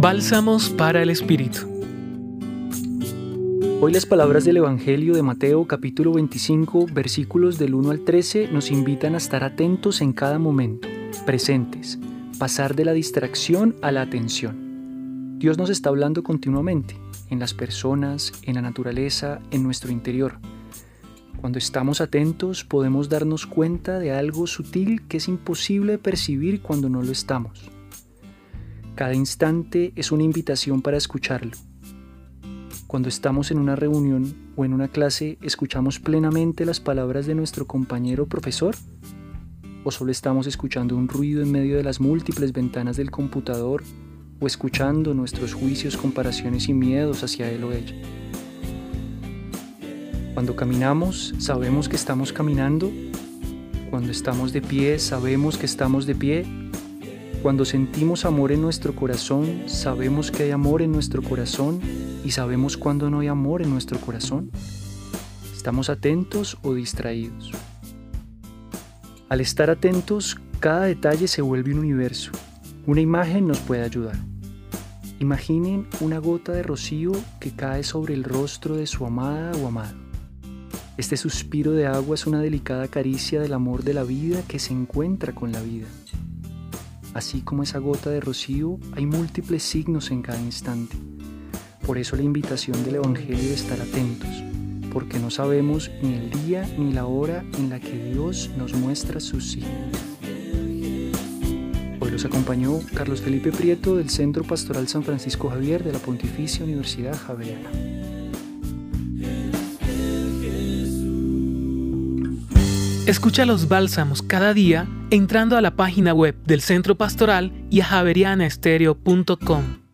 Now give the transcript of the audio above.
Bálsamos para el Espíritu. Hoy las palabras del Evangelio de Mateo capítulo 25 versículos del 1 al 13 nos invitan a estar atentos en cada momento, presentes, pasar de la distracción a la atención. Dios nos está hablando continuamente, en las personas, en la naturaleza, en nuestro interior. Cuando estamos atentos podemos darnos cuenta de algo sutil que es imposible percibir cuando no lo estamos. Cada instante es una invitación para escucharlo. Cuando estamos en una reunión o en una clase, ¿escuchamos plenamente las palabras de nuestro compañero profesor? ¿O solo estamos escuchando un ruido en medio de las múltiples ventanas del computador o escuchando nuestros juicios, comparaciones y miedos hacia él o ella? Cuando caminamos, sabemos que estamos caminando. Cuando estamos de pie, sabemos que estamos de pie. Cuando sentimos amor en nuestro corazón, sabemos que hay amor en nuestro corazón y sabemos cuando no hay amor en nuestro corazón. ¿Estamos atentos o distraídos? Al estar atentos, cada detalle se vuelve un universo. Una imagen nos puede ayudar. Imaginen una gota de rocío que cae sobre el rostro de su amada o amado. Este suspiro de agua es una delicada caricia del amor de la vida que se encuentra con la vida. Así como esa gota de rocío, hay múltiples signos en cada instante. Por eso la invitación del Evangelio de estar atentos, porque no sabemos ni el día ni la hora en la que Dios nos muestra sus signos. Hoy los acompañó Carlos Felipe Prieto del Centro Pastoral San Francisco Javier de la Pontificia Universidad Javeriana. Escucha los bálsamos cada día entrando a la página web del Centro Pastoral y a javerianaestereo.com.